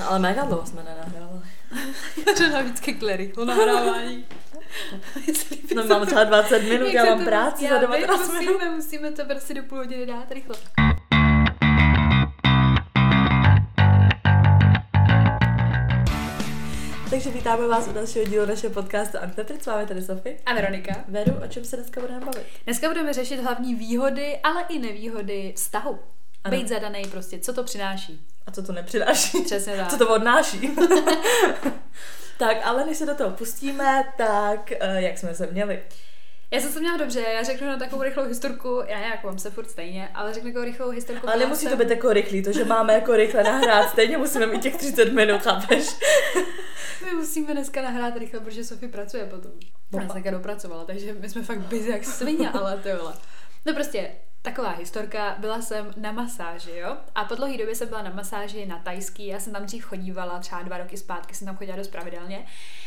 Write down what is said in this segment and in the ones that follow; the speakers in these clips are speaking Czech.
No ale mega dlouho jsme nenahrávali. Třeba vždycky k rychlo nahrávání. No mám třeba 20 minut, já mám práci za 19 musíme, minut. musíme to prostě do půl hodiny dát rychle. Takže vítáme vás u dalšího dílu našeho podcastu Antetric. Máme tady Sofie. A Veronika. Veru, o čem se dneska budeme bavit? Dneska budeme řešit hlavní výhody, ale i nevýhody vztahu. Ano. Být zadaný prostě, co to přináší. A co to nepřináší? Přesně tak. Co to odnáší? tak, ale než se do toho pustíme, tak eh, jak jsme se měli? Já jsem se měla dobře, já řeknu na takovou rychlou historku, já jako mám se furt stejně, ale řeknu takovou rychlou historku. Ale nemusí jsem- to být jako rychlý, to, že máme jako rychle nahrát, stejně musíme mít těch 30 minut, chápeš? My musíme dneska nahrát rychle, protože Sofie pracuje potom. Já se taky dopracovala, takže my jsme fakt busy jak svině, ale to vole. No prostě, taková historka, byla jsem na masáži, jo? A po dlouhé době jsem byla na masáži na tajský, já jsem tam dřív chodívala, třeba dva roky zpátky jsem tam chodila dost pravidelně.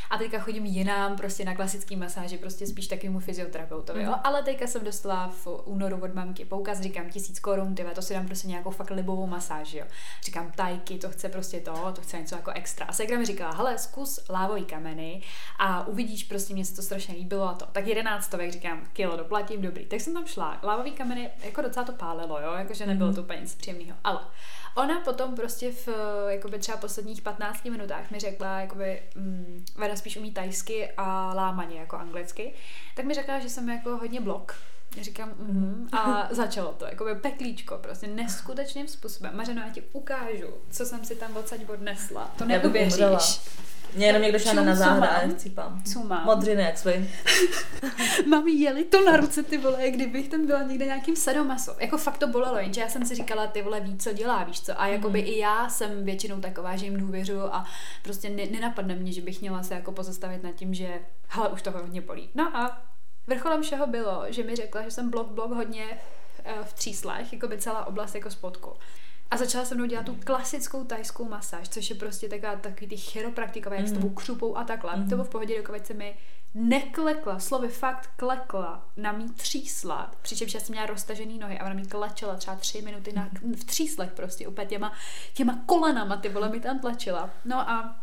A teďka chodím jinam, prostě na klasický masáži, prostě spíš takovému fyzioterapeutovi, jo? Mhm. Ale teďka jsem dostala v únoru od mamky poukaz, říkám tisíc korun, tyhle, to si dám prostě nějakou fakt libovou masáž, jo? Říkám tajky, to chce prostě to, to chce něco jako extra. A Segra mi říkala, hele, zkus lávový kameny a uvidíš, prostě mě se to strašně líbilo a to. Tak 11 stovek, říkám, kilo doplatím, dobrý. Tak jsem tam šla, lávový kameny, jako docela to pálilo, jo, jakože nebylo Mhm. to úplně nic příjemného. Ale ona potom prostě v jakoby třeba posledních 15 minutách mi řekla, jakoby, mm, Vera spíš umí tajsky a lámaně jako anglicky, tak mi řekla, že jsem jako hodně blok. Já říkám, mhm. A začalo to, jako peklíčko, prostě neskutečným způsobem. Mařeno, já ti ukážu, co jsem si tam odsaď odnesla. To neuvěříš. Mě jenom někdo šáhne na mám? a chcípám. Co mám? Modřiny, jak. Mami, jeli to na ruce, ty vole, kdybych tam byla někde nějakým sadomaso. Jako fakt to bolelo, jenže já jsem si říkala, ty vole, ví, co dělá, víš co. A jakoby Mhm. i já jsem většinou taková, že jim důvěřuju a prostě ne, nenapadne mě, že bych měla se jako pozastavit nad tím, že hele, už toho hodně bolí. No a vrcholem všeho bylo, že mi řekla, že jsem blok blok hodně eh, v tříslech, jako by celá oblast jako spodku. A začala se mnou dělat tu klasickou tajskou masáž, což je prostě taková, takový ty chiropraktikové, jak s Mhm. tebou křupou a takhle. Mhm. To bylo v pohodě, dokud se mi neklekla, slovy fakt klekla, na mý třísla, přičemž já jsem měla roztažený nohy a ona mi klečela třeba tři minuty na, v tříslech prostě, úplně těma, těma kolenama, ty vole mi tam tlačila. No a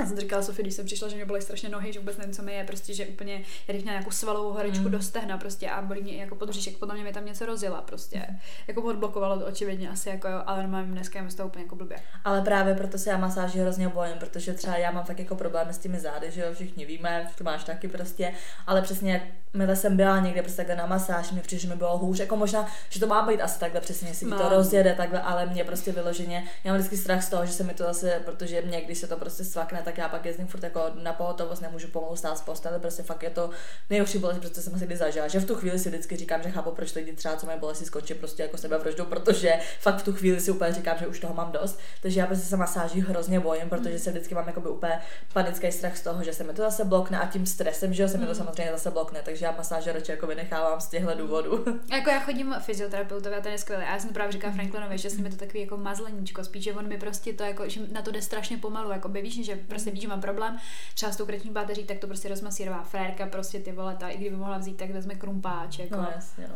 já jsem říkala Sofii, když jsem přišla, že mě bolí strašně nohy, že vůbec nevím, co mi je, prostě, že úplně, já bych měla nějakou svalovou horečku Mm. do stehna prostě a bolí mě i jako podříšek, podle mě mi tam něco rozjela prostě. Jako odblokovalo to očividně asi jako jo, ale mám dneska je mi z toho úplně jako blbě. Ale právě proto se já masáži hrozně bojím, protože třeba já mám fakt jako problémy s těmi zády, že jo, všichni víme, že to máš taky prostě, ale přesně mile jsem byla někde prostě takhle na masáž, mi přišlo, že mi bylo hůř, jako možná, že to má být asi takhle přesně, si to rozjede takhle, ale mě prostě vyloženě, já mám vždycky strach z toho, že se mi to zase, protože mě, když se to prostě svakne, tak já pak jezdím furt jako na pohotovost, nemůžu pomalu stát z postele, prostě fakt je to nejhorší bolest, protože jsem asi kdy zažila, že v tu chvíli si vždycky říkám, že chápu, proč lidi třeba, co mají bolesti, skončí prostě jako sebevraždou, protože fakt v tu chvíli si úplně říkám, že už toho mám dost, takže já prostě se masáží hrozně bojím, protože se vždycky mám jakoby úplně panický strach z toho, že se mi to zase blokne a tím stresem, že jo, se mi to Mm. samozřejmě zase blokne, takže já masáže radši jako vynechávám z těchto důvodů. Jako já chodím fyzioterapeutovi a ten je skvělý. A já jsem to právě říkala Franklinovi, že s ním je to takový jako mazleníčko, spíš, že on mi prostě to jako, že na to jde strašně pomalu, jako by víš, že prostě víš, že mám problém, třeba s tou kretní páteří, tak to prostě rozmasírová frérka, prostě ty vole, ta, i kdyby mohla vzít, tak vezme krumpáč, jako. No jasně, no.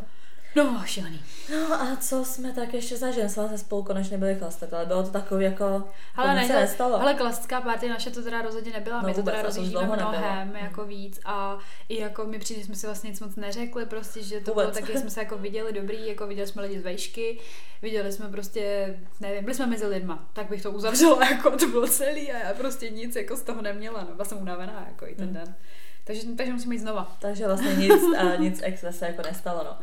No, šílený. No a co jsme tak ještě zažili? Jsme se spolu konečně byli chlastat, ale bylo to takový jako, Ale ne, se nestalo. hele, klasická party naše to teda rozhodně nebyla, No my to teda rozjíždíme nebylo. mnohem jako víc a i jako mi přijde, že jsme si vlastně nic moc neřekli, prostě, že to Vůbec. bylo taky, jsme se jako viděli dobrý, jako viděli jsme lidi z vejšky, viděli jsme prostě, nevím, byli jsme mezi lidma, tak bych to uzavřela, jako to bylo celý a já prostě nic jako z toho neměla, no, byla jsem unavená jako i ten Mm. den. Takže, takže musím jít znova. Takže vlastně nic, a nic extra se jako nestalo, no.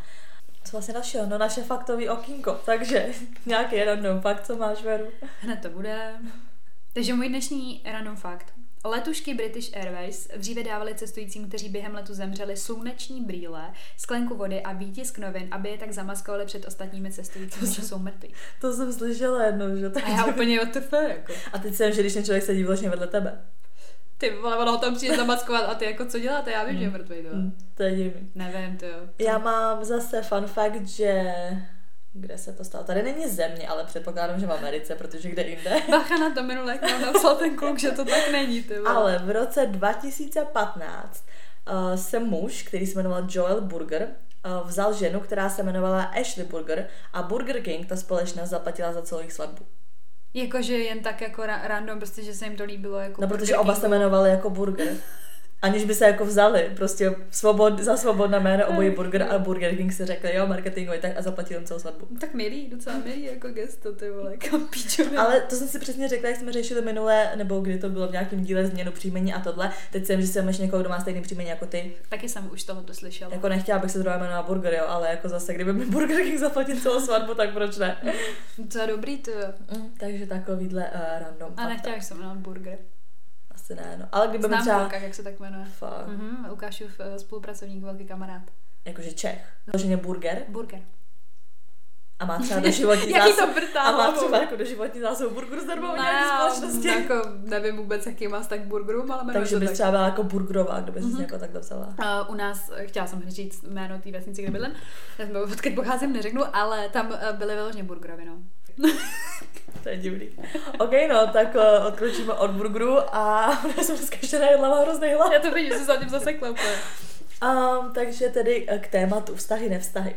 Co vlastně našeho? No naše faktový okýnko, takže nějaký random fakt, co máš, Veru? Hned to bude. Takže můj dnešní random fakt. Letušky British Airways dříve dávaly cestujícím, kteří během letu zemřeli, sluneční brýle, sklenku vody a výtisk novin, aby je tak zamaskovali před ostatními cestujícími, že jsou mrtví. To jsem slyšela jednou, že? A já úplně what the fuck, jako. A teď jsem, že když ten člověk sedí vlastně vedle tebe. Ty vole, ono ho tam přijde zamaskovat a ty jako co děláte? Já vím, že je Hmm. mrtvý, to. Hm, to je divný. Nevím, to jo. Já mám zase fun fact, že kde se to stalo? Tady není země, ale předpokládám, že v Americe, protože kde jinde. Bacha na to minule, jak nám napsal ten kluk, že to tak není, ty vole. Ale v roce 2015 uh, se muž, který se jmenoval Joel Burger, uh, vzal ženu, která se jmenovala Ashley Burger a Burger King, ta společnost, zaplatila za celou jejich svatbu. Jakože jen tak jako ra- random, prostě, že se jim to líbilo. Jako No, protože oba se jmenovali jako burger. Aniž by se jako vzali, prostě svobod, za svobodné jméno obojí burger a Burger King si řekli, jo, marketingový, tak a zaplatili jim celou svatbu. Tak milý, docela milý jako gesto, ty vole, kam píčovina. Ale to jsem si přesně řekla, jak jsme řešili minule, nebo kdy to bylo v nějakém díle změnu příjmení a tohle. Teď jsem, že jsem ještě někoho, kdo má stejný příjmení jako ty. Taky jsem už tohle slyšela. Jako nechtěla bych se zrovna jmenovala Burger, jo, ale jako zase, kdyby mi Burger King zaplatil celou svatbu, tak proč ne? To je dobrý, to jo. Mm, takže takovýhle uh, random. A nechtěla jsem jmenovat burger. Asi ne, no. Ale kdyby Znám třeba... Vulka, jak se tak jmenuje. Fakt. Mhm, Lukášův eh, spolupracovník, velký kamarád. Jakože Čech. Vloženě burger Burger. a má třeba do životní Jaký zásob- to vrtá A má třeba jako do životní zásobu burgeru zdarma v nějaké společnosti. jako nevím vůbec, jaký má tak burgerům, ale jmenuje Takže bys tak. třeba byla jako burgerová, kdyby jsi Mhm. mm-hmm. jako takto vzala. Uh, u nás, eh, chtěla jsem říct jméno té vesnice, kde bydlím, odkud pocházím, neřeknu, ale tam byly vyloženě burgerovy, no. To je divný. OK, no, tak uh, odkročíme od burgeru a já jsem dneska ještě najedla, mám hrozný hlad. Já to vidím, že se za tím zasekla úplně. Um, takže tedy eh, k tématu vztahy, nevztahy.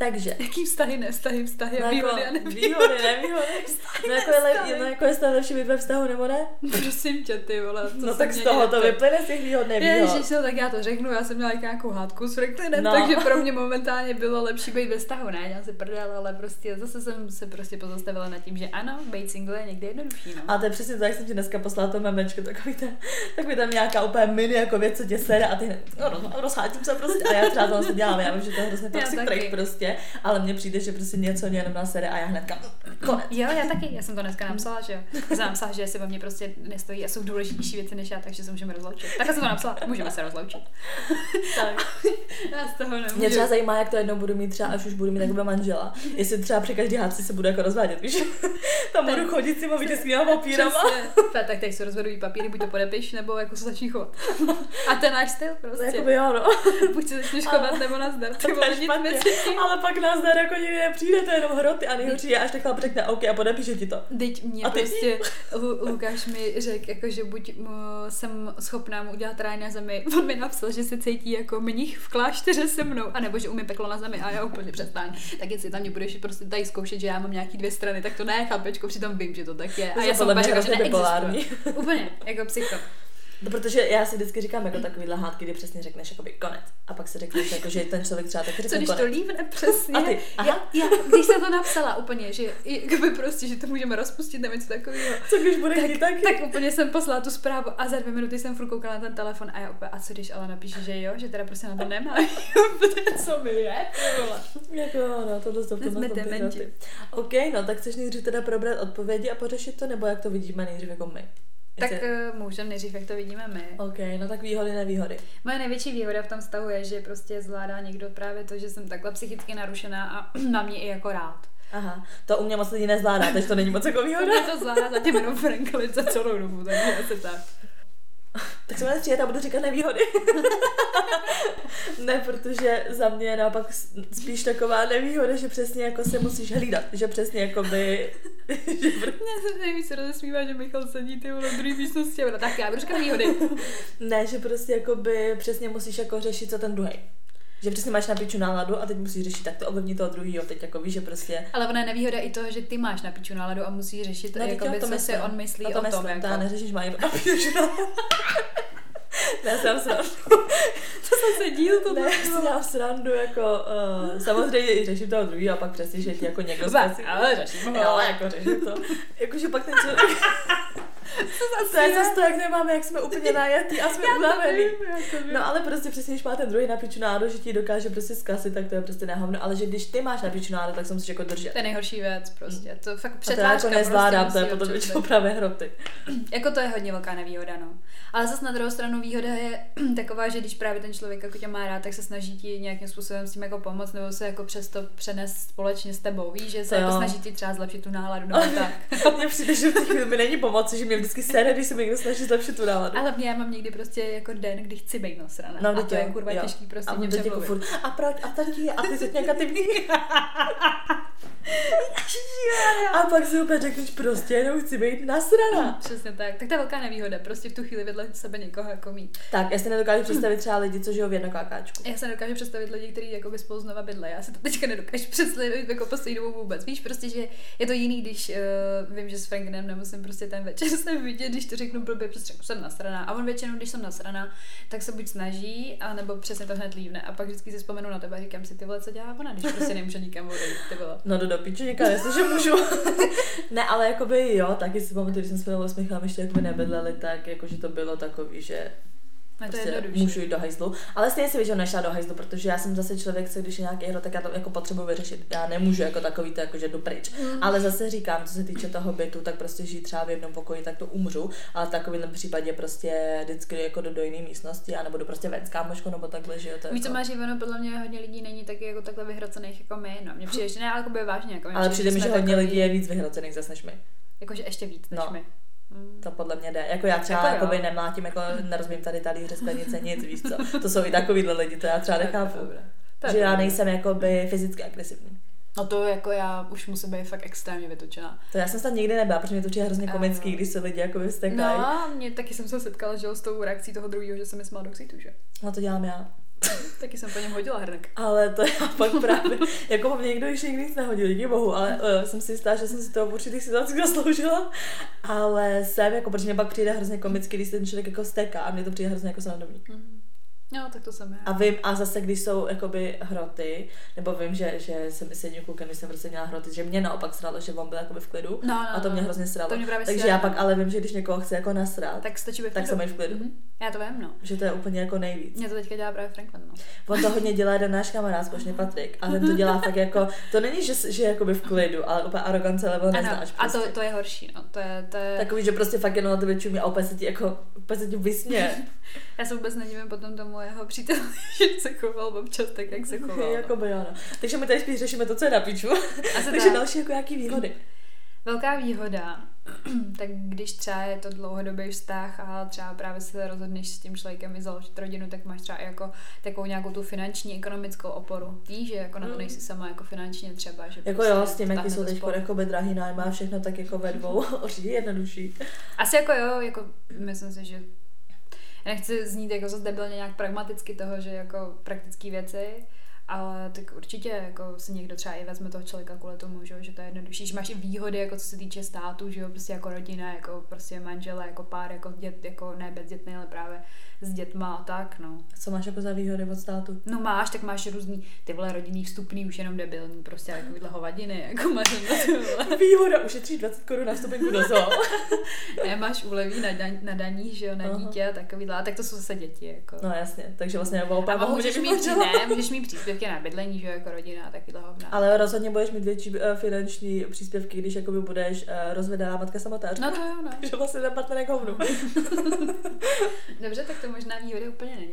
Takže, Jaký vztahy, nevztahy, vztahy, no, no, jako, výhody a nevýhody. výhody, nevýhody. No jako, je, nevztahy. le, no jako jestli je lepší být ve vztahu nebo ne? Prosím tě, ty vole. co no se tak z toho to vyplyne z těch výhod, nevýhod. Ježiš, no, tak já to řeknu, já jsem měla jako nějakou hádku s Franklinem, No. no. takže pro mě momentálně bylo lepší být ve vztahu, ne, dělám si prdel, ale prostě zase jsem se prostě pozastavila nad tím, že ano, být single je někdy jednodušší, no. A to je přesně to, jak jsem ti dneska poslala to memečko, takový ten, takový tam nějaká úplně mini jako věc, co tě sere a ty no, roz, rozhátím se prostě a já třeba to vlastně dělám, já vím, že to je hrozně Já toxic taky. Prostě, ale mně přijde, že prostě něco mě jenom na sere a já hnedka, konec. Jo, já taky, já jsem to dneska napsala, že jo. Já jsem napsala, že si ve mně prostě nestojí a jsou důležitější věci než já, takže se můžeme rozloučit. Tak jsem to napsala, můžeme se rozloučit. Tak. Já z toho nemůžu. Mě třeba zajímá, jak to jednou budu mít třeba, až už budu mít takové manžela. Jestli třeba při každý hádce se budu jako rozvádět, víš? Tam Ten- budu chodit s těma vítězskýma papírama. Přesně. Tak, tak tady jsou rozvodový papíry, buď to podepiš, nebo jako se začni chovat. A to je náš styl prostě. Jakoby jo, no. Buď se začneš chovat, nebo nazdar. Ty vole. Ale pak nás dar jako nikdy nepřijde, to je jenom hroty a nejhorší je, až takhle řekne OK a podepíše ti to. Teď mě A ty? prostě Lu- Lukáš mi řekl, jako, že buď mu, jsem schopná mu udělat ráj na zemi. On mi napsal, že se cítí jako mnich v klášteře se mnou, anebo že umí peklo na zemi a já úplně přestaň. Tak jestli tam mě budeš prostě tady zkoušet, že já mám nějaký dvě strany, tak to ne, chlapečko, přitom vím, že to tak je. A já jsem úplně že. Úplně, jako psycho. No, protože já si vždycky říkám jako takovýhle hádky, kdy přesně řekneš jakoby konec. A pak si řekneš, jako, že ten člověk třeba taky Co řekne když konec. to lívne přesně? A ty, aha. já, já, když jsem to napsala úplně, že jakoby prostě, že to můžeme rozpustit nebo něco takového, Co když bude tak, taky? tak úplně jsem poslala tu zprávu a za dvě minuty jsem furt koukala na ten telefon a já úplně, a co když ale napíše, že jo, že teda prostě na to nemá. co mi je? Jako no, to Jsme dementi. OK, no, tak chceš nejdřív teda probrat odpovědi a pořešit to, nebo jak to vidíme nejdřív jako my? Tak uh, můžeme nejdřív, jak to vidíme my. OK, no tak výhody, nevýhody. Moje největší výhoda v tom vztahu je, že prostě zvládá někdo právě to, že jsem takhle psychicky narušená a má mě i jako rád. Aha, to u mě moc lidí nezvládá, takže to není moc jako výhoda. To zvládá zatím jenom Franklin za celou dobu, takže asi tak. Tak se máte přijet a budu říkat nevýhody. ne, protože za mě je naopak spíš taková nevýhoda, že přesně jako se musíš hlídat, že přesně jako by... že pr- Mně se nejvíc rozesmívá, že Michal sedí ty vole v druhé místnosti a tak já budu říkat výhody. ne, že prostě jako by přesně musíš jako řešit, co ten druhý. Že přesně máš na piču náladu a teď musíš řešit, tak to ovlivní toho druhého. Teď jako víš, že prostě... Ale ona je nevýhoda i toho, že ty máš na piču náladu a musí řešit, No, jako by, to co si myslím. on myslí No o to tom. myslím, Jako. to já neřešíš, má na piču náladu. Ne, jsem srandu. To jsem se díl to Ne, dělám srandu, jako uh, samozřejmě i řeším toho druhého a pak přesně, že ti jako někdo zkazí. ale řeším ho. Jo, jako řeším to. Jakože pak ten člověk... to je zase to, jak nemáme, jak jsme úplně najetí a jsme unavený. No ale prostě přesně, když má ten druhý na piču nádo, že ti dokáže prostě zkasit, tak to je prostě nehovno. Ale že když ty máš na piču nádo, tak se musíš jako držet. To je nejhorší věc prostě. To fakt A to jako nezvládám, prostě to je potom většinou právě hroty. Jako to je hodně velká nevýhoda, no. Ale zase na druhou stranu výhoda je taková, že když právě ten člověk jako tě má rád, tak se snaží ti nějakým způsobem s tím jako pomoct, nebo se jako přesto přenést společně s tebou. Víš, že se To jako jo. snaží ti třeba zlepšit tu náladu nebo tak. Mně přijde, že v není pomoci, že mě vždycky sere, když se mi někdo snaží zlepšit tu náladu. Ale mě já mám někdy prostě jako den, kdy chci být nasraná. No, a to je kurva jo. těžký prostě a mě jako furt, a proč, a tati, a ty jsi negativní. A pak si úplně řekneš, prostě jenom chci být nasraná. Přesně tak. Tak to je velká nevýhoda, prostě v tu chvíli vedle sebe někoho jako mít. Tak, já si nedokážu představit třeba lidi, co žijou v jednokákáčku. Já se nedokážu představit lidi, kteří jako by spolu znova bydle. Já si to teďka nedokážu představit jako poslední dobu vůbec. Víš, prostě, že je to jiný, když uh, vím, že s Franklinem nemusím prostě ten večer se vidět, když to řeknu blbě, prostě jsem nasraná. A on většinou, když jsem nasraná, tak se buď snaží, anebo přesně to hned lívne. A pak vždycky si vzpomenu na tebe a říkám si, ty vole, co dělá ona, když prostě nemůže nikam odejít, ty vole. No do dopiču někam, jestli, že můžu. ne, ale jakoby jo, taky si pamatuju, když jsme spolu s Michalem ještě jakoby nebydleli, tak jakože to bylo takový, že To prostě jednodušší. můžu jít do hajzlu. Ale stejně si že nešla do hajzlu, protože já jsem zase člověk, co když je nějaký hro, tak já to jako potřebuji vyřešit. Já nemůžu jako takový to, jako že jdu pryč. Mm. Ale zase říkám, co se týče toho bytu, tak prostě žít třeba v jednom pokoji, tak to umřu. Ale v takovém případě prostě vždycky jako do, do jiné místnosti, anebo do prostě ven s kámoškou, nebo takhle, že jo. To Víš, co jako... máš Ivano, podle mě hodně lidí není taky jako takhle vyhrocených jako my, no. Mně přijde, že ne, ale jako by vážně. Jako, Ale přijde mi, že hodně takový- lidí je víc vyhrocených zase než my. Jakože ještě víc než No. my. Mm. To podle mě jde. Jako já třeba Jako jako nemlátím, jako nerozumím tady talíře, sklenice, nic, víš co. To jsou i takovýhle lidi, to já třeba nechápu. Že já nejsem jakoby fyzicky agresivní. No to jako já už musím být fakt extrémně vytočená. To já jsem snad nikdy nebyla, protože mě to přijde hrozně komický, když se lidi jako vystekají. No, No. a mě taky jsem se setkala, že s tou reakcí toho druhého, že se mi smál do ksitu, že? no to dělám já. Taky jsem po něm hodila hrnek. Ale to já pak právě, jako mně někdo ještě nikdy nic nehodil, díky bohu, ale uh, jsem si jistá, že jsem si to v určitých situacích zasloužila. Ale jsem, jako, protože mě pak přijde hrozně komicky, když se ten člověk jako steká a mně to přijde hrozně jako srandovní. Mm. No, tak to jsem já. A vím, a zase když jsou jakoby hroty, nebo vím, že, že jsem i s jedním klukem, když jsem prostě měla hroty, že mě naopak sralo, že on byl jakoby v klidu. No, no, a to mě no. hrozně sralo. To mě právě Takže sere, já pak ale vím, že když někoho chci jako nasrat, Tak stačí být v tak klidu. jsem v klidu. Mhm. Já to vím, no. že to je úplně jako nejvíc. Mě to teďka dělá právě Franklin, no. On to hodně dělá jeden náš kamarád, společně Patrik, a ten to dělá fakt jako, to není, že, že jakoby v klidu, ale úplně arogance level Ano, neznáš. a Prostě. to, to je horší, no. To je, to je... Takový, že prostě fakt jenom na tebe čumí a úplně se ti jako, úplně se ti vysně. Já se vůbec nedivím potom tomu jeho příteli, že se choval občas tak, jak se choval. jako by ano. Takže my tady spíš řešíme to, co je na piču. Takže tak. další jako jaký výhody. Velká výhoda, tak když třeba je to dlouhodobý vztah a třeba právě se rozhodneš s tím člověkem i založit rodinu, tak máš třeba i jako takovou nějakou tu finanční, ekonomickou oporu. Víš, že jako na to Mm. nejsi sama jako finančně třeba, že Jako prostě jo, s tím, jaký jsou teď spolu. jakoby drahý nájmy a všechno, tak jako ve dvou určitě jednodušší. Asi jako jo, jako myslím si, že nechci znít jako zase debilně nějak pragmaticky toho, že jako praktické věci, ale tak určitě jako si někdo třeba i vezme toho člověka kvůli tomu, že, že to je jednodušší, že máš i výhody, jako co se týče státu, že jo, prostě jako rodina, jako prostě manžela, jako pár, jako dět, jako ne bezdětný, ale právě s dětma a tak, no. Co máš jako za výhody od státu? No máš, tak máš různý ty vole rodinný vstupný, už jenom debilní, prostě takovýhle hovadiny, jako máš. Výhoda, ušetříš 20 korun na vstupenku do zoo. Ne, máš úleví na, daň, na daních, že jo, na Aha. dítě a takovýhle, a tak to jsou zase děti, jako. No jasně, takže vlastně A opak můžeš mít, ne, můžeš mít příspěvky na bydlení, že jako rodina a takovýhle hovna. Ale rozhodně budeš mít větší uh, finanční příspěvky, když jakoby budeš uh, rozvedená matka samotářka. No to jo, no. Takže vlastně ten partner jako hovnu. Dobře, tak to možná výhody úplně není.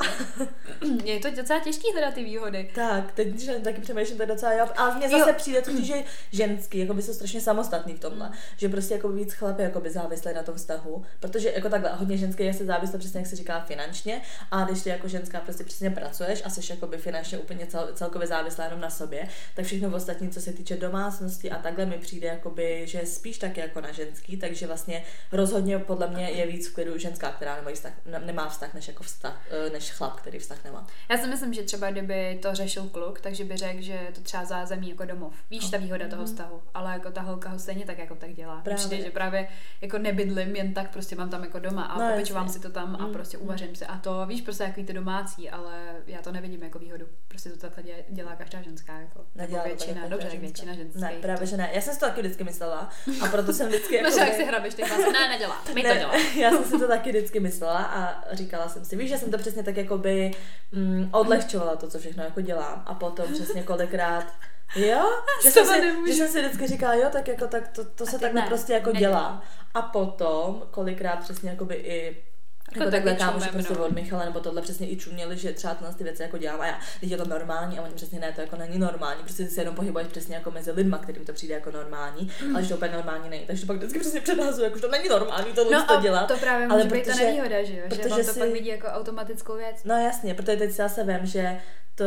ne? Je to docela těžký hledat ty výhody. Tak, teď když taky přemýšlím, to je docela jo. A mně zase Jo. přijde to, že ženský, jako by jsou strašně samostatný v tomhle. Mm. Že prostě jako víc chlapy jako by závislé na tom vztahu. Protože jako takhle, hodně ženské je se závislé přesně, jak se říká, finančně. A když ty jako ženská prostě přesně pracuješ a jsi jako by finančně úplně cel, celkově závislá jenom na sobě, tak všechno ostatní, co se týče domácnosti a takhle mi přijde, jakoby, že spíš taky jako na ženský, takže vlastně rozhodně podle mě je víc v klidu ženská, která nemá vztah, ne- nemá vztah než jako vztah, eh, než chlap, který vztah nemá. Já si myslím, že třeba kdyby to řešil kluk, takže by řekl, že to třeba zázemí jako domov. Víš, ta výhoda toho Mhm. vztahu. Ale jako ta holka ho stejně tak jako tak dělá. Právě. Přijde, že právě jako nebydlím jen tak, prostě mám tam jako doma a No, opečovám si to tam a Mm, prostě mm. uvařím si a to, víš, prostě takový ty domácí, ale já to nevidím jako výhodu. Prostě to takhle dě- dělá každá ženská, jako. Nedělá to tak většina, jako dobře, tak ženská. většina ženských. Ne, právě že ne. Já jsem si to taky vždycky myslela a proto jsem vždycky No, jako... že jak si hrabeš, ty hlasy, ne, nedělá, my to děláme. já jsem si to taky vždycky myslela a říkala jsem si, víš, že jsem to přesně tak jako by mm, odlehčovala to, co všechno jako dělám a potom přesně kolikrát Jo, že jsem, si, nemůžu. že jsem si vždycky říkala, jo, tak jako tak to, to se takhle ne, prostě jako nedělám. dělá. A potom kolikrát přesně jakoby i jako, Jako takhle kámoši čumem, prostě no. od Michala nebo tohle přesně i čuměli, že třeba tyhle ty věci jako dělám a já, teď je to normální a oni přesně ne, to jako není normální, prostě ty se jenom pohybuješ přesně jako mezi lidma, kterým to přijde jako normální, ale že to úplně normální není. Takže to pak vždycky přesně předhazuju, jako že to není normální tohle No to a dělat. to právě ale může být ta protože- nevýhoda, že jo? Že protože on to si- pak vidí jako automatickou věc. No jasně, protože teď si zase vím, že to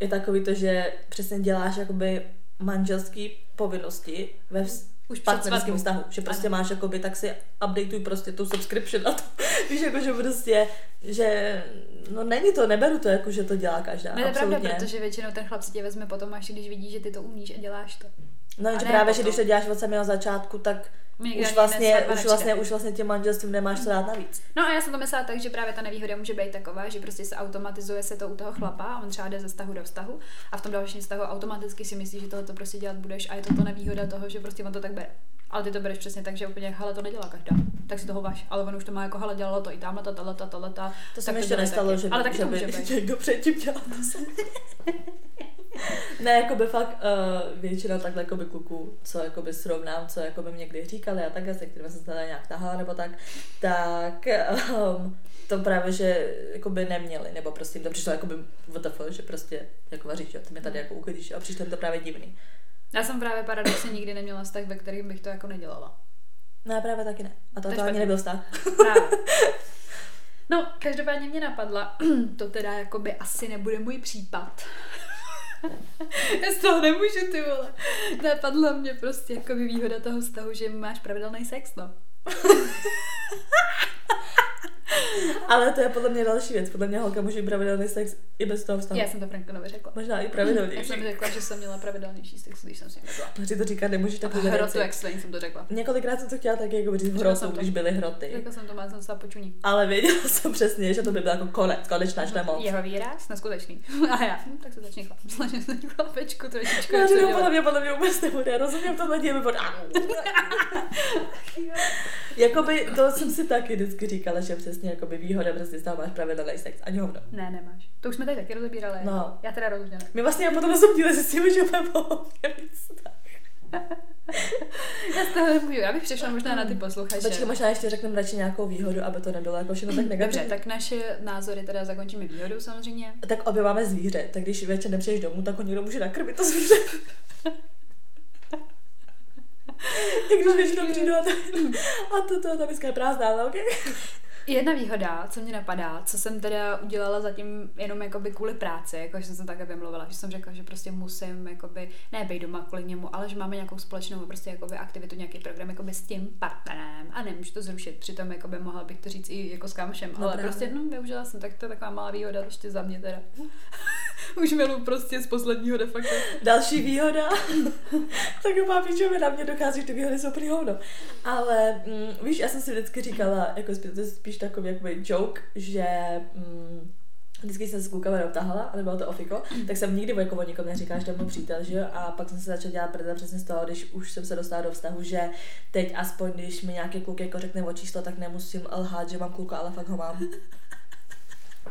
je takový to, že přesně děláš jakoby manželský povinnosti ve vz- Už partnerském vztahu, že prostě Ano. máš jakoby, tak si updateuj prostě tu subscription a to, víš, jako, že prostě, že, no není to, neberu to jako, že to dělá každá, No to je pravda, protože většinou ten chlap si tě vezme potom, až když vidí, že ty to umíš a děláš to. No, že právě, že když to děláš od samého začátku, tak Nikdy už vlastně, už vlastně, už vlastně tím manželstvím nemáš co dát navíc. No a já jsem to myslela tak, že právě ta nevýhoda může být taková, že prostě se automatizuje se to u toho chlapa a on třeba jde ze vztahu do vztahu a v tom dalším vztahu automaticky si myslí, že tohle to prostě dělat budeš a je to to nevýhoda toho, že prostě on to tak bere. Ale ty to bereš přesně tak, že úplně, hele, to nedělá každá, tak si toho váš. Ale on už to má jako, hele, dělalo to i tamhle, ta, tahle, ta, tahle, ta. To se mi ještě nestalo, taky. že by, Ale taky že to může by být. někdo předtím dělal to. ne, jako by fakt uh, většina takhle jako by kluků, co jako by srovnám, co jako by mě kdy říkali a takhle, se kterými jsem se teda nějak tahala nebo tak, tak um, to právě, že jako by neměli, nebo prostě jim to přišlo jako by WTF, že prostě jako vaříš, jo, ty mě tady jako uklidíš a přišlo jim to právě divný. Já jsem právě paradoxně nikdy neměla vztah, ve kterým bych to jako nedělala. No právě taky ne. A to, To ani nebyl vztah. Právě. No, každopádně mě napadla, to teda jakoby asi nebude můj případ. Já z toho nemůžu, ty vole. Napadla mě prostě jakoby výhoda toho vztahu, že máš pravidelný sex, no. Ale to je podle mě další věc. Podle mě holka může pravidelný sex i bez toho vztahu. Já jsem to Franklinovi řekla. Možná i Já pravidelnější. jsem řekla, že jsem měla pravidelnější sex, když jsem s ním nebyla. Protože to říkat nemůžeš tak Hrotu explain jsem to řekla. Několikrát jsem to chtěla taky jako říct hrotu, když byly hroty. Řekla jsem to, má jsem se počuní. Ale věděla jsem přesně, že to by byl jako konec, konečná šlemoc. Jeho výraz, neskutečný. A já, hm, tak se začni chlap. Začni se chlapečku trošičku. Já říkám, podle mě, podle mě vůbec nebude, rozumím to na něm, Jakoby, to jsem si taky vždycky říkala, že přesně jakoby výhoda prostě z toho máš pravidelný sex, ani hovno. Ne, nemáš. To už jsme tady taky rozebírali. No. Já teda rozhodně ne. My vlastně potom na díle zjistíme, že máme pohodně víc. Já z toho nemůžu. Já bych přešla možná na ty posluchače. Počkej, možná ještě řekneme radši nějakou výhodu, aby to nebylo jako všechno tak negativní. Dobře, tak naše názory teda zakončíme výhodou samozřejmě. tak obě máme zvíře, tak když večer nepřijdeš domů, tak ho někdo může nakrmit to zvíře. Jak když většinou přijdu a, a to, to, ta miska je prázdná, ale okay. Jedna výhoda, co mě napadá, co jsem teda udělala zatím jenom jakoby kvůli práci, jako že jsem se takhle vymluvila, že jsem řekla, že prostě musím jakoby, ne být doma kvůli němu, ale že máme nějakou společnou prostě jakoby aktivitu, nějaký program jakoby s tím partnerem a nemůžu to zrušit, přitom jakoby mohla bych to říct i jako s kámošem, No ale právě. prostě no, využila jsem, tak to je taková malá výhoda ještě za mě teda. Už milu prostě z posledního de facto. Další výhoda, tak má píčové na mě dochází, že ty výhody jsou prý hovno. Ale mm, víš, já jsem si vždycky říkala, jako spíš, to je takový jakoby joke, že mm, Vždycky jsem se s klukama dotahala, ale bylo to ofiko, tak jsem nikdy jako o nikom neříkala, že to je můj přítel, že jo? A pak jsem se začala dělat prdel přesně z toho, když už jsem se dostala do vztahu, že teď aspoň, když mi nějaký kluk jako řekne o číslo, tak nemusím lhát, že mám kluka, ale fakt ho mám.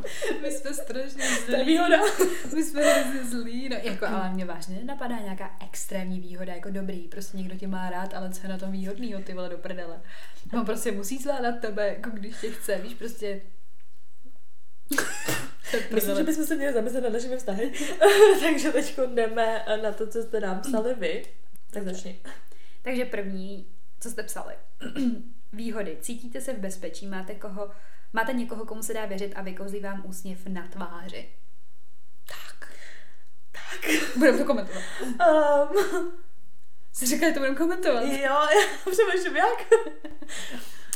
My jsme strašně To je zlí. výhoda. My jsme hrozně zlí, no jako, ale mě vážně nenapadá nějaká extrémní výhoda, jako dobrý, prostě někdo tě má rád, ale co je na tom výhodnýho, ty vole, do prdele. On prostě musí zvládat tebe, jako když tě chce, víš, prostě... Myslím, že bychom se měli zamyslet na našimi vztahy. Takže teď jdeme na to, co jste nám psali vy. Tak začni. Takže první, co jste psali. Výhody. Cítíte se v bezpečí, máte koho, máte někoho, komu se dá věřit a vykouzlí vám úsměv na tváři. Tak. Tak. Budeme to komentovat. Um, Jsi říkala, že to budeme komentovat. jo, já přemýšlím jak.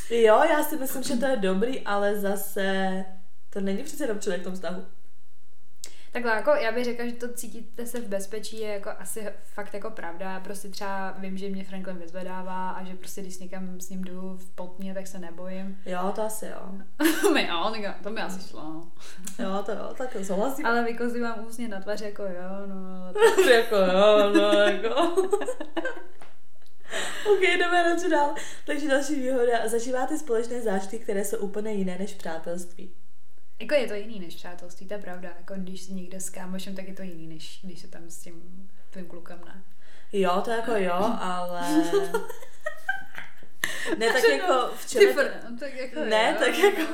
jo, já si myslím, že to je dobrý, ale zase to není přece jenom člověk v tom vztahu. Takhle, jako já bych řekla, že to cítíte se v bezpečí je jako asi fakt jako pravda. Já prostě třeba vím, že mě Franklin vyzvedává a že prostě když s někam s ním jdu v potmě, tak se nebojím. Jo, to asi jo. My jo, tak to mi asi šlo. Jo, to jo, tak souhlasím. Ale vykozlí vám úsně na tváři jako jo, no to... jako jo, no, jako. ok, jdeme radši dál. Takže další výhoda. Zažíváte společné zážitky, které jsou úplně jiné než přátelství. Jako je to jiný než přátelství, to je pravda. Jako když si někde s kámošem, tak je to jiný, než když se tam s tím tvým klukem ne. Jo, to jako jo, ale... Ne, tak jako no, v Ty čem je to... fr- tak jako Ne, jo, tak jako-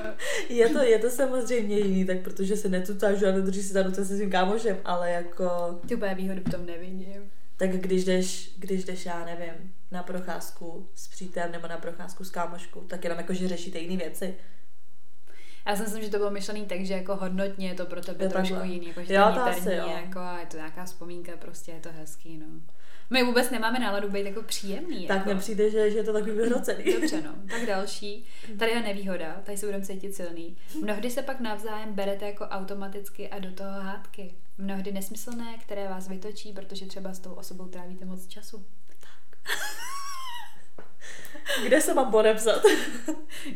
Je to, je to samozřejmě jiný, tak protože se netutážu a nedrží se za ruce se svým kámošem, ale jako... Ty úplně výhody v tom nevidím. Tak když jdeš, když jdeš, já nevím, na procházku s přítelem nebo na procházku s kámoškou, tak jenom jako, že řešíte jiné věci. Já si myslím, že to bylo myšlený tak, že jako hodnotně je to pro tebe Jo, trošku takhle. jiný, jako že Jo, to je asi jo. jako a je to nějaká vzpomínka, prostě je to hezký, no. My vůbec nemáme náladu být jako příjemný. Tak jako. mně přijde, že, že je to takový vyhrocený. Dobře, no. Tak další. Tady je nevýhoda, tady se budeme cítit silný. Mnohdy se pak navzájem berete jako automaticky a do toho hádky. Mnohdy nesmyslné, které vás vytočí, protože třeba s tou osobou trávíte moc času. Kde se mám podepsat?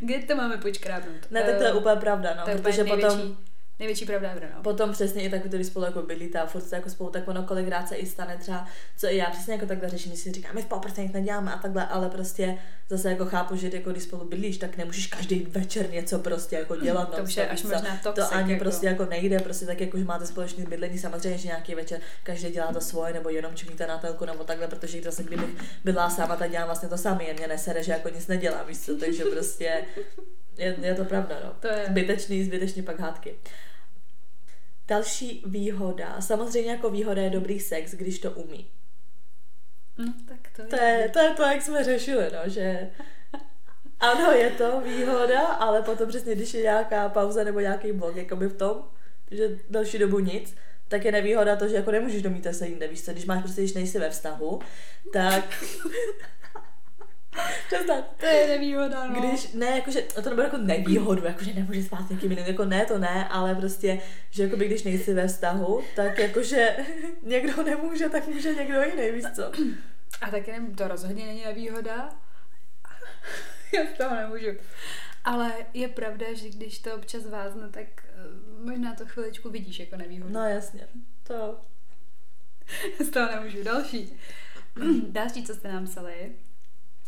Kde to máme počkrábnout? Ne, tak to je Eh, úplně pravda, no, to je protože potom... největší, pravda ever, no. Potom přesně i tak, když spolu jako bydlíte a furt jako spolu, tak ono kolikrát se i stane třeba, co i já přesně jako takhle řeším, si říkám, my spolu prostě nic neděláme a takhle, ale prostě zase jako chápu, že jako když spolu bydlíš, tak nemůžeš každý večer něco prostě jako dělat. To už je až možná To toxic, ani jako. prostě jako nejde, prostě tak jako, že máte společné bydlení, samozřejmě, že nějaký večer každý dělá to svoje, nebo jenom čumíte na telku, nebo takhle, protože zase kdybych byla sama, tak dělám vlastně to samé, jen mě nesere, že jako nic nedělám, víš co, takže prostě je, je to pravda, no. To je. Zbytečný, zbytečně pak hádky. Další výhoda, samozřejmě jako výhoda je dobrý sex, když to umí. No, tak to, To je, to je to, jak jsme řešili, no, že ano, je to výhoda, ale potom přesně, když je nějaká pauza nebo nějaký blok, jakoby v tom, že další dobu nic, tak je nevýhoda to, že jako nemůžeš domít se jinde, víš co, když máš prostě, když nejsi ve vztahu, tak... To je nevýhoda, no. Když, ne, jakože, to nebude jako nevýhodu, jakože nemůže spát s někým jiným, jako ne, to ne, ale prostě, že jakoby když nejsi ve vztahu, tak jakože někdo nemůže, tak může někdo jiný, víš co? A taky nem, to rozhodně není nevýhoda. Já z toho nemůžu. Ale je pravda, že když to občas vázne, tak eh, možná to chviličku vidíš jako nevýhodu. No jasně, to, Z toho nemůžu. Další. Další, co jste nám psali,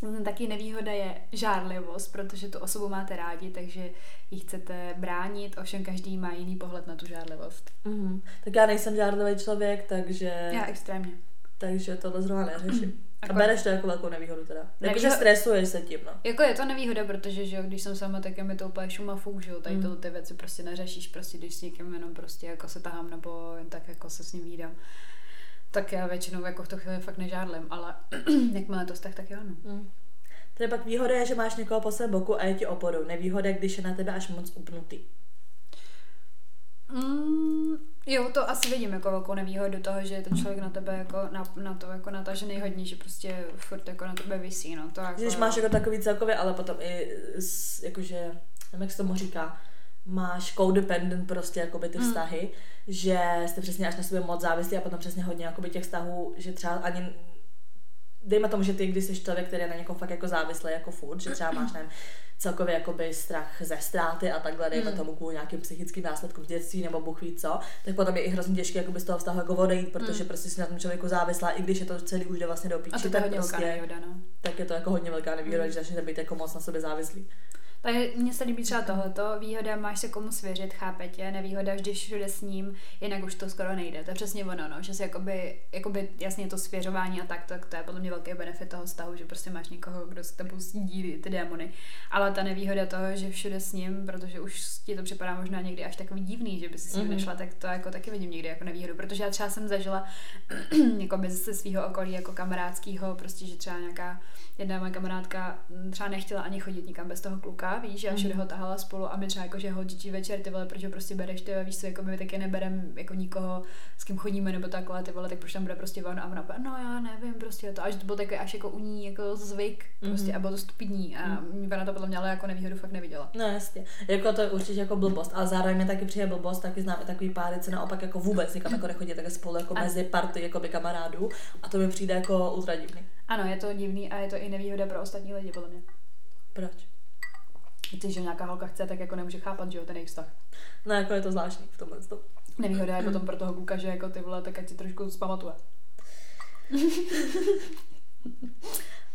Mm, Taky nevýhoda je žárlivost, protože tu osobu máte rádi, takže ji chcete bránit, ovšem každý má jiný pohled na tu žárlivost. mhm. tak já nejsem žádlivý člověk, takže, Já extrémně. takže tohle zrovna neřeším. A Jako- bereš to jako velkou nevýhodu teda. Jakože stresuješ se tím, no. Jako je to nevýhoda, protože že jo, když jsem sama, tak je mi to úplně šuma fuk, že jo, tady Mm. ty věci prostě neřešíš, prostě když s někým jenom prostě jako se tahám nebo jen tak jako se s ním vídám. Tak já většinou jako v tu chvíli fakt nežádlím, ale jakmile to vztah, tak jo, no. Mm. Tady pak výhoda je, že máš někoho po svém boku a je ti oporou. Nevýhoda, když je na tebe až moc upnutý. Mm, jo, to asi vidím jako velkou nevýhodu toho, že je ten člověk na tebe jako na, na to jako natažený hodně, že prostě furt jako na tebe visí, no. To jako, Když máš jako takový celkově, ale potom i jakože, nevím, jak se tomu říká, máš codependent prostě jakoby ty Mm. vztahy, že jste přesně až na sobě moc závislí a potom přesně hodně jakoby těch vztahů, že třeba ani dejme tomu, že ty, když jsi člověk, který je na někom fakt jako závislý jako furt, že třeba máš nevím, celkově jakoby strach ze ztráty a takhle, dejme Mm. tomu kvůli nějakým psychickým následkům z dětství nebo Bůh ví co, tak potom je i hrozně těžké jakoby z toho vztahu jako odejít, protože Mm. prostě si na tom člověku závislá, i když je to celý už jde vlastně do a píči, to je tak hodně velká prostě, nevýhoda, no. tak je to jako hodně velká nevýhoda, Mm. když začnete být jako moc na sebe závislí. Takže mně se líbí třeba tohleto, výhoda máš se komu svěřit, chápete, nevýhoda vždy všude s ním, jinak už to skoro nejde. To je přesně ono, no, že si jakoby, jakoby jasně to svěřování a tak, tak to je podle mě velký benefit toho vztahu, že prostě máš někoho, kdo s tebou sdílí ty démony. Ale ta nevýhoda toho, že všude s ním, protože už ti to připadá možná někdy až takový divný, že by si s ním Mhm. nešla, tak to jako taky vidím někdy jako nevýhodu, protože já třeba jsem zažila jako ze svého okolí jako kamarádského, prostě, že třeba nějaká jedna moje kamarádka mm, třeba nechtěla ani chodit nikam bez toho kluka, víš, já všude ho tahala spolu a my třeba jako, že holčičí večer, ty vole, proč ho prostě bereš, ty vole, víš co, jako my taky neberem jako nikoho, s kým chodíme nebo takhle, ty vole, tak proč tam bude prostě on a ona no já nevím, prostě to, až to bylo takový až jako u ní jako zvyk, prostě Mhm. a bylo to stupidní a Mhm. ona to podle mě ale jako nevýhodu fakt neviděla. No jasně, jako to je určitě jako blbost, ale zároveň mi taky přijde blbost, taky znám i takový páry, co naopak jako vůbec nikam jako nechodí, tak spolu jako A- mezi party jako by kamarádů a to mi přijde jako ultra divný. Ano, je to divný a je to i nevýhoda pro ostatní lidi, podle mě. Proč? Že nějaká holka chce, tak jako nemůže chápat, že jo, ten jejich vztah. No jako je to zvláštní v tomhle tom. Nevýhoda je potom pro toho kluka, že jako ty vole, tak ať si trošku zpamatuje.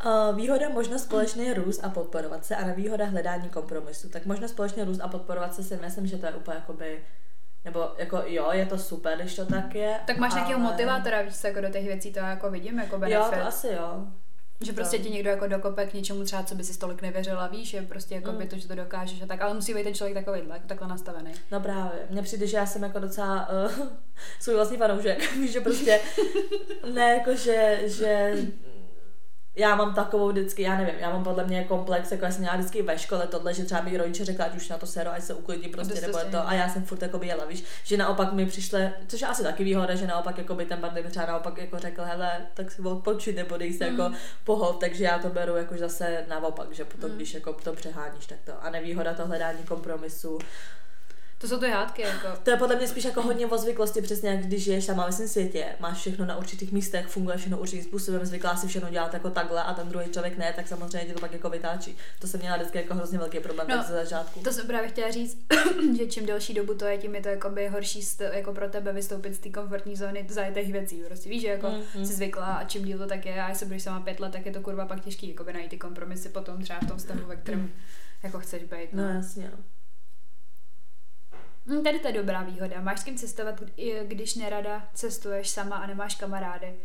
Uh, výhoda možnost společný růst a podporovat se a nevýhoda hledání kompromisu. Tak možnost společný růst a podporovat se si myslím, že to je úplně jakoby nebo jako jo, je to super, když to tak je. Tak máš ale... nějakého motivátora, víš co, jako do těch věcí to jako vidím, jako Jo, benefit. to asi jo. Že prostě to- ti někdo jako dokope k něčemu třeba, co by si tolik nevěřila, víš, že prostě jako by Mm. to, že to dokážeš a tak, ale musí být ten člověk takovýhle, jako takhle nastavený. No právě, mně přijde, že já jsem jako docela uh, svůj vlastní fanoušek, víš, že prostě ne jako, že, že já mám takovou vždycky, já nevím, já mám podle mě komplex, jako já jsem měla vždycky ve škole tohle, že třeba mi rodiče řekla, ať už na to sero, ať se uklidí prostě, nebo to, a já jsem furt jako jela, víš, že naopak mi přišle, což je asi taky výhoda, že naopak jako by ten partner třeba naopak jako řekl, hele, tak si odpočít, nebo dej se mm. jako pohod, takže já to beru jako zase naopak, že potom, mm. když jako to přeháníš, tak to. A nevýhoda to hledání kompromisu, to jsou ty hádky, jako. To je podle mě spíš jako hodně o zvyklosti, přesně jak když žiješ sama ve svém světě, máš všechno na určitých místech, funguje všechno určitým způsobem, zvyklá si všechno dělat jako takhle a ten druhý člověk ne, tak samozřejmě tě to pak jako vytáčí. To jsem měla vždycky jako hrozně velký problém no, ze začátku. To jsem právě chtěla říct, že čím delší dobu to je, tím je to jako by horší jako pro tebe vystoupit z té komfortní zóny zajetých věcí. Prostě víš, že jako mm-hmm. jsi zvykla a čím díl to tak je, a jestli budeš sama pět let, tak je to kurva pak těžký jako by najít ty kompromisy potom třeba v tom stavu, ve kterém jako chceš být. No, no jasně. No. Hm, tady to je dobrá výhoda. Máš s kým cestovat, když nerada cestuješ sama a nemáš kamarády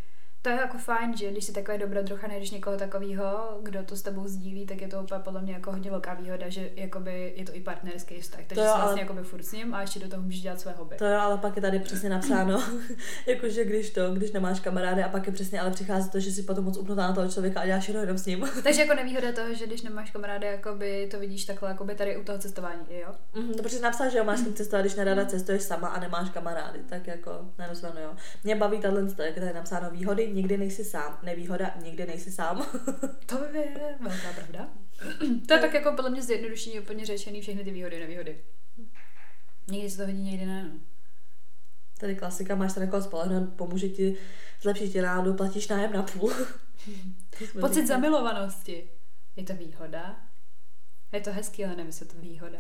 to je jako fajn, že když si takové dobrodruha najdeš někoho takového, kdo to s tebou sdílí, tak je to úplně podle mě jako hodně velká výhoda, že jakoby je to i partnerský vztah, takže to jo, vlastně ale... jakoby furt s ním a ještě do toho můžeš dělat své hobby. To jo, ale pak je tady přesně napsáno, jakože když to, když nemáš kamarády a pak je přesně, ale přichází to, že si potom moc upnutá na toho člověka a děláš jenom s ním. takže jako nevýhoda toho, že když nemáš kamarády, jakoby to vidíš takhle, jakoby tady u toho cestování, jo? Mm, to protože napsal, že jo, máš s kým cestovat, když nerada cestuješ sama a nemáš kamarády, tak jako, nevím, jo. Mě baví tato, jak tady napsáno výhody, nikdy nejsi sám nevýhoda, nikdy nejsi sám. to je velká pravda. to je tak jako podle mě zjednodušení úplně řečený všechny ty výhody, nevýhody. Někdy se to hodí, někdy ne. No. Tady klasika, máš se na koho spolehnout, pomůže ti zlepšit ti náladu, platíš nájem na půl. Pocit zamilovanosti. Je to výhoda? Je to hezký, ale nevím, jestli je to výhoda.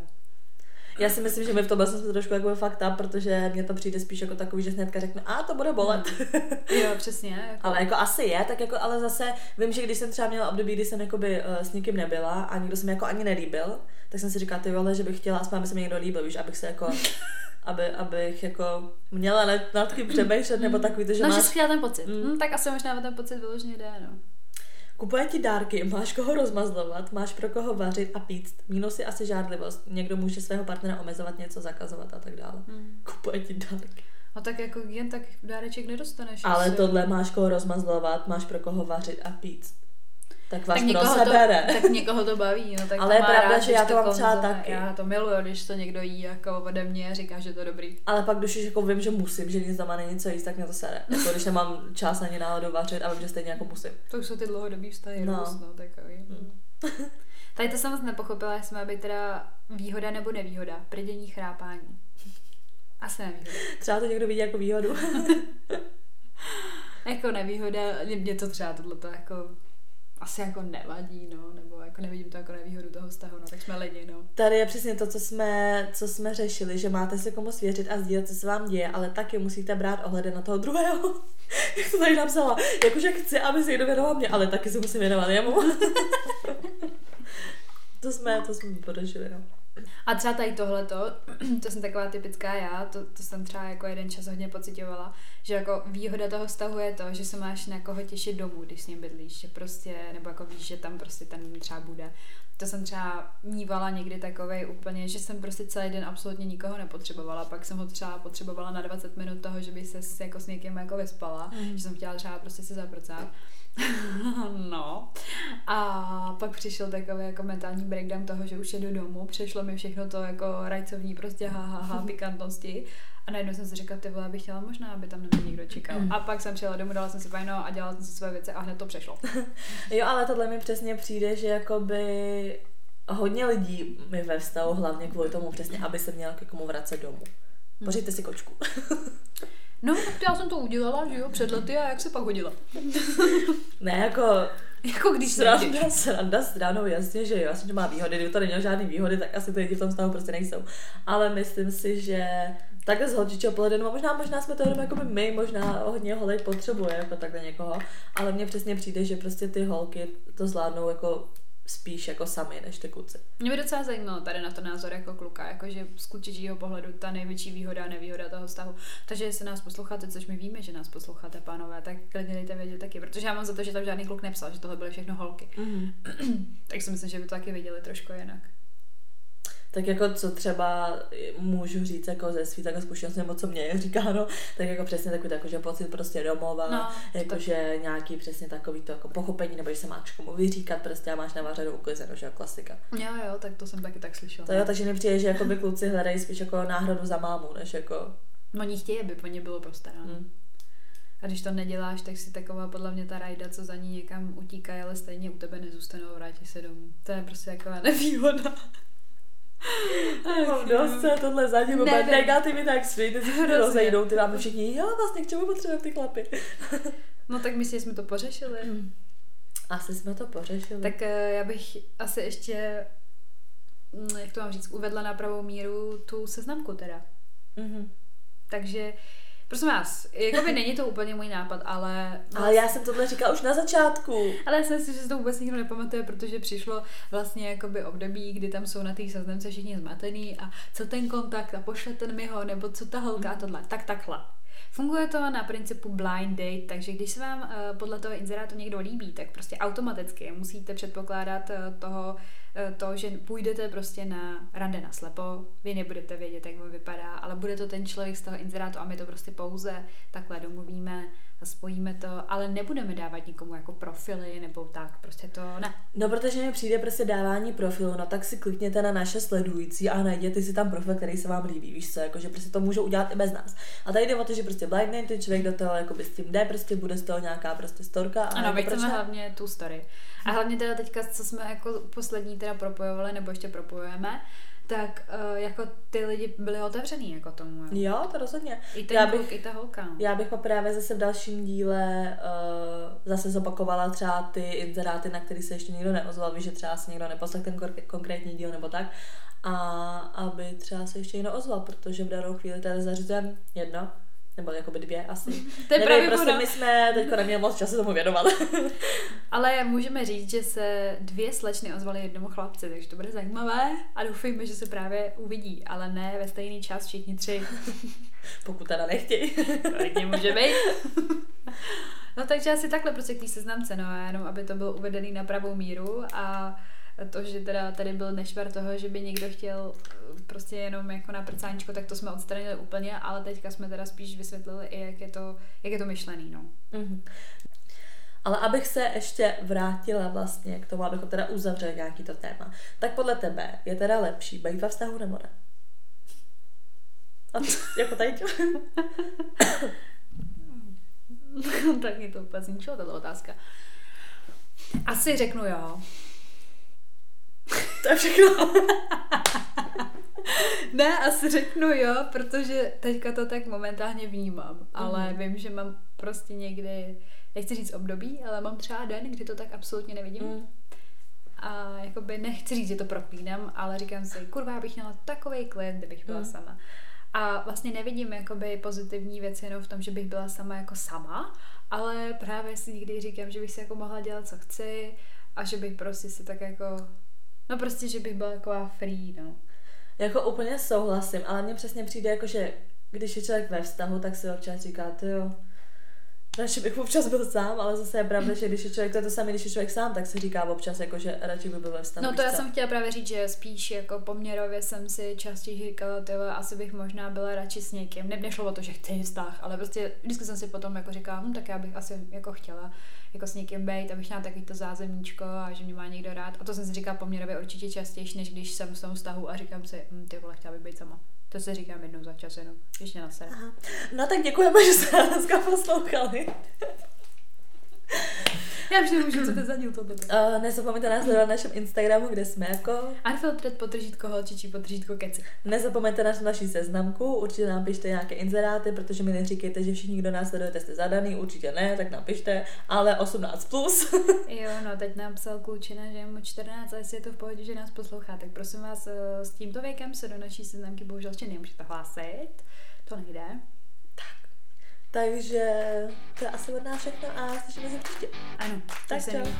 Já si myslím, že my v tomhle jsme trošku jako fakt up, protože mně to přijde spíš jako takový, že hnedka řekne, a to bude bolet. Hmm. jo, přesně. Jako... ale jako asi je, tak jako, ale zase vím, že když jsem třeba měla období, kdy jsem jakoby, uh, s nikým nebyla a nikdo se mi jako ani nelíbil, tak jsem si říkala, ty vole, že bych chtěla aspoň, aby se mi někdo líbil, víš, abych se jako aby, abych jako měla nad, nad kým přemýšlet, nebo takový to, že no, máš... že chtěla ten pocit. Mm. Hm, tak asi možná ten pocit vyloženě jde, no. Kupuje ti dárky, máš koho rozmazlovat, máš pro koho vařit a pít. Minusy asi žádlivost. Někdo může svého partnera omezovat, něco zakazovat a tak dále. Hmm. Kupuje ti dárky. A tak jako jen tak dáreček nedostaneš. Ale asi. tohle máš koho rozmazlovat, máš pro koho vařit a pít tak vás tak pro sebe to, Tak někoho to baví. No, tak Ale je pravda, rád, že já to mám třeba taky. Já to miluju, když to někdo jí jako ode mě a říká, že to je dobrý. Ale pak, když už jako vím, že musím, že nic doma není co jíst, tak mě to sere. Jako když nemám čas ani náladu vařit a vím, že stejně jako musím. To už jsou ty dlouhodobý vztahy, no. Růst, no takový. Hmm. Tady to jsem moc nepochopila, jestli má být teda výhoda nebo nevýhoda. Prdění chrápání. Asi nevýhoda. Třeba to někdo vidí jako výhodu. jako nevýhoda, mě to třeba tohle jako asi jako nevadí, no, nebo jako nevidím to jako nevýhodu toho vztahu, no, tak jsme lidi, no. Tady je přesně to, co jsme, co jsme řešili, že máte se komu svěřit a sdílet, co se vám děje, ale taky musíte brát ohledy na toho druhého. Jak to tady napsala, jakože chci, aby se někdo věnoval mě, ale taky se musím věnovat jemu. to jsme, to jsme podařili, no. A třeba tady tohleto, to jsem taková typická já, to, to jsem třeba jako jeden čas hodně pocitovala, že jako výhoda toho vztahu je to, že se máš na koho těšit domů, když s ním bydlíš, že prostě, nebo jako víš, že tam prostě ten třeba bude. To jsem třeba mývala někdy takovej úplně, že jsem prostě celý den absolutně nikoho nepotřebovala, pak jsem ho třeba potřebovala na 20 minut toho, že by se jako s někým jako vyspala, mm. že jsem chtěla třeba prostě se zaprcat. no. A pak přišel takový jako mentální breakdown toho, že už jedu domů, přešlo mi všechno to jako rajcovní prostě ha, ha, ha pikantnosti. A najednou jsem si řekla, ty vole, bych chtěla možná, aby tam na mě někdo čekal. Mm. A pak jsem přijela domů, dala jsem si fajno a dělala jsem si své věci a hned to přešlo. jo, ale tohle mi přesně přijde, že jakoby hodně lidí mi ve vztahu, hlavně kvůli tomu přesně, aby se měl k komu vracet domů. Mm. Pořiďte si kočku. No, tak já jsem to udělala, že jo, před lety a jak se pak hodila? ne, jako... Jako když sranda, sranda stranou, jasně, že jo, jasně, že má výhody, kdyby to neměl žádný výhody, tak asi ty lidi v tom stavu prostě nejsou. Ale myslím si, že takhle z holčičího pohledu, no možná, možná jsme to jenom jako my, možná hodně holej potřebuje jako takhle někoho, ale mně přesně přijde, že prostě ty holky to zvládnou jako spíš jako sami než ty kluci. Mě by docela zajímalo tady na to názor jako kluka, jakože z klučičího pohledu ta největší výhoda a nevýhoda toho vztahu. Takže jestli nás posloucháte, což my víme, že nás posloucháte, pánové, tak klidně dejte vědět taky, protože já mám za to, že tam žádný kluk nepsal, že tohle byly všechno holky. Mm-hmm. tak si myslím, že by to taky viděli trošku jinak. Tak jako co třeba můžu říct jako ze svých takové zkušenosti, nebo co mě je říkáno, tak jako přesně takový jako, že pocit prostě domova, No, jakože nějaký přesně takový to jako pochopení, nebo že se máš komu vyříkat prostě a máš navařenou uklizeno, že jo, klasika. Jo, jo, tak to jsem taky tak slyšela. To jo, takže mi přijde, že jako by kluci hledají spíš jako náhradu za mámu, než jako... Oni chtějí, aby po ně bylo postaráno. Hm. A když to neděláš, tak si taková podle mě ta rajda, co za ní někam utíká, ale stejně u tebe nezůstanou vrátí se domů. To je prostě taková nevýhoda. Mám dost se tohle úplně negativní tak svý, ty se rozejdou, ty máme všichni, jo, vlastně k čemu potřebujeme ty chlapy. No tak myslíš, že jsme to pořešili? Asi jsme to pořešili. Tak eh, já bych asi ještě, mm, jak to mám říct, uvedla na pravou míru tu seznamku teda. Mhm. Takže, prosím vás, jakoby není to úplně můj nápad, ale... Ale já jsem tohle říkala už na začátku. Ale já si myslím, že si to vůbec nikdo nepamatuje, protože přišlo vlastně jakoby období, kdy tam jsou na té seznamce všichni zmatený a co ten kontakt a pošlete mi ho, nebo co ta holka a tohle. Tak takhle. Funguje to na principu blind date, takže když se vám uh, podle toho inzerátu někdo líbí, tak prostě automaticky musíte předpokládat uh, toho, to, že půjdete prostě na rande na slepo, vy nebudete vědět, jak on vypadá, ale bude to ten člověk z toho inzerátu a my to prostě pouze takhle domluvíme a spojíme to, ale nebudeme dávat nikomu jako profily nebo tak, prostě to ne. No, protože mi přijde prostě dávání profilu, no tak si klikněte na naše sledující a najděte si tam profil, který se vám líbí, víš co, jakože prostě to můžou udělat i bez nás. A tady jde o to, že prostě blind date, ten člověk do toho jako s tím jde, prostě bude z toho nějaká prostě storka. A Ano, jako my proč chceme hlavně tu story. A hlavně teda teďka, co jsme jako poslední teda propojovali, nebo ještě propojujeme, tak uh, jako ty lidi byli otevřený jako tomu. Jo. Jo, to rozhodně. I ten Já kluk, bych- i ta holka. no. Já bych právě zase v dalším díle uh, zase zopakovala třeba ty inzeráty, na který se ještě nikdo neozval, víš, že třeba si někdo neposlech ten konkrétní díl nebo tak, a aby třeba se ještě někdo ozval, protože v danou chvíli tady zařizujeme jedno, nebo jakoby dvě asi. To je Nevím, právě prostě ono. my jsme teďko neměli moc času tomu věnovat. Ale můžeme říct, že se dvě slečny ozvaly jednomu chlapci, takže to bude zajímavé a doufejme, že se právě uvidí, ale ne ve stejný čas všichni tři. Pokud teda nechtějí. Klidně může být. No takže asi takhle prostě k té seznamce, no a jenom aby to bylo uvedený na pravou míru a to, že teda tady byl nešvar toho, že by někdo chtěl eh, prostě jenom jako na prcáníčko, tak to jsme odstranili úplně, ale teďka jsme teda spíš vysvětlili i, jak je to, jak je to myšlený, no. Mhm. Ale abych se ještě vrátila vlastně k tomu, abychom teda uzavřeli nějaký to téma, tak podle tebe je teda lepší být ve vztahu nebo ne? A ty, jako tady tak mě to úplně zničilo, tato otázka. Asi řeknu jo. To je všechno. Ne, asi řeknu jo, protože teďka to tak momentálně vnímám, ale Mhm. vím, že mám prostě někdy, nechci říct období, ale mám třeba den, kdy to tak absolutně nevidím. Mm. A jakoby nechci říct, že to proklínám, ale říkám si, kurva, já bych měla takový klid, kdybych byla Mm. sama. A vlastně nevidím jakoby pozitivní věci jenom v tom, že bych byla sama jako sama, ale právě si někdy říkám, že bych si jako mohla dělat, co chci a že bych prostě si tak jako, no prostě, že bych byla taková free, no. Jako úplně souhlasím, ale mně přesně přijde jako, že když je člověk ve vztahu, tak si občas říká, ty jo, radši bych občas byl sám, ale zase je pravda, že když je člověk, to je to samé, když je člověk sám, tak si říká občas, jako, že radši by byl ve vztahu. No to já jsem chtěla právě říct, že spíš jako poměrově jsem si častěji říkala, ty asi bych možná byla radši s někým. Ne, nešlo o to, že chci vztah, ale prostě vždycky jsem si potom jako říkala, hm, tak já bych asi jako chtěla jako s někým být, abych měla takový to zázemíčko a že mě má někdo rád. A to jsem si říkala poměrově určitě častěji, než když jsem v tom vztahu a říkám si, hm, ty vole, chtěla bych být sama. To si říkám jednou za čas jenom, když mě nasere. No tak děkujeme, že jste nás dneska poslouchali. Já vždy můžu, co to za díl tohle. Uh, nezapomeňte nás sledovat na našem Instagramu, kde jsme jako. Unfiltered potržítko holčičí potržítko keci. Nezapomeňte na naši seznamku, určitě nám pište nějaké inzeráty, protože mi neříkejte, že všichni, kdo nás sledujete, jste zadaný, určitě ne, tak nám pište, ale 18+. Plus. Jo, no teď nám psal klučina, že je mu 14 a jestli je to v pohodě, že nás poslouchá, tak prosím vás, eh, s tímto věkem se do naší seznamky bohužel ještě nemůžete hlásit. To nejde. Takže to je asi od nás všechno a slyšíme se příště. Ano, tak, tak se mějte.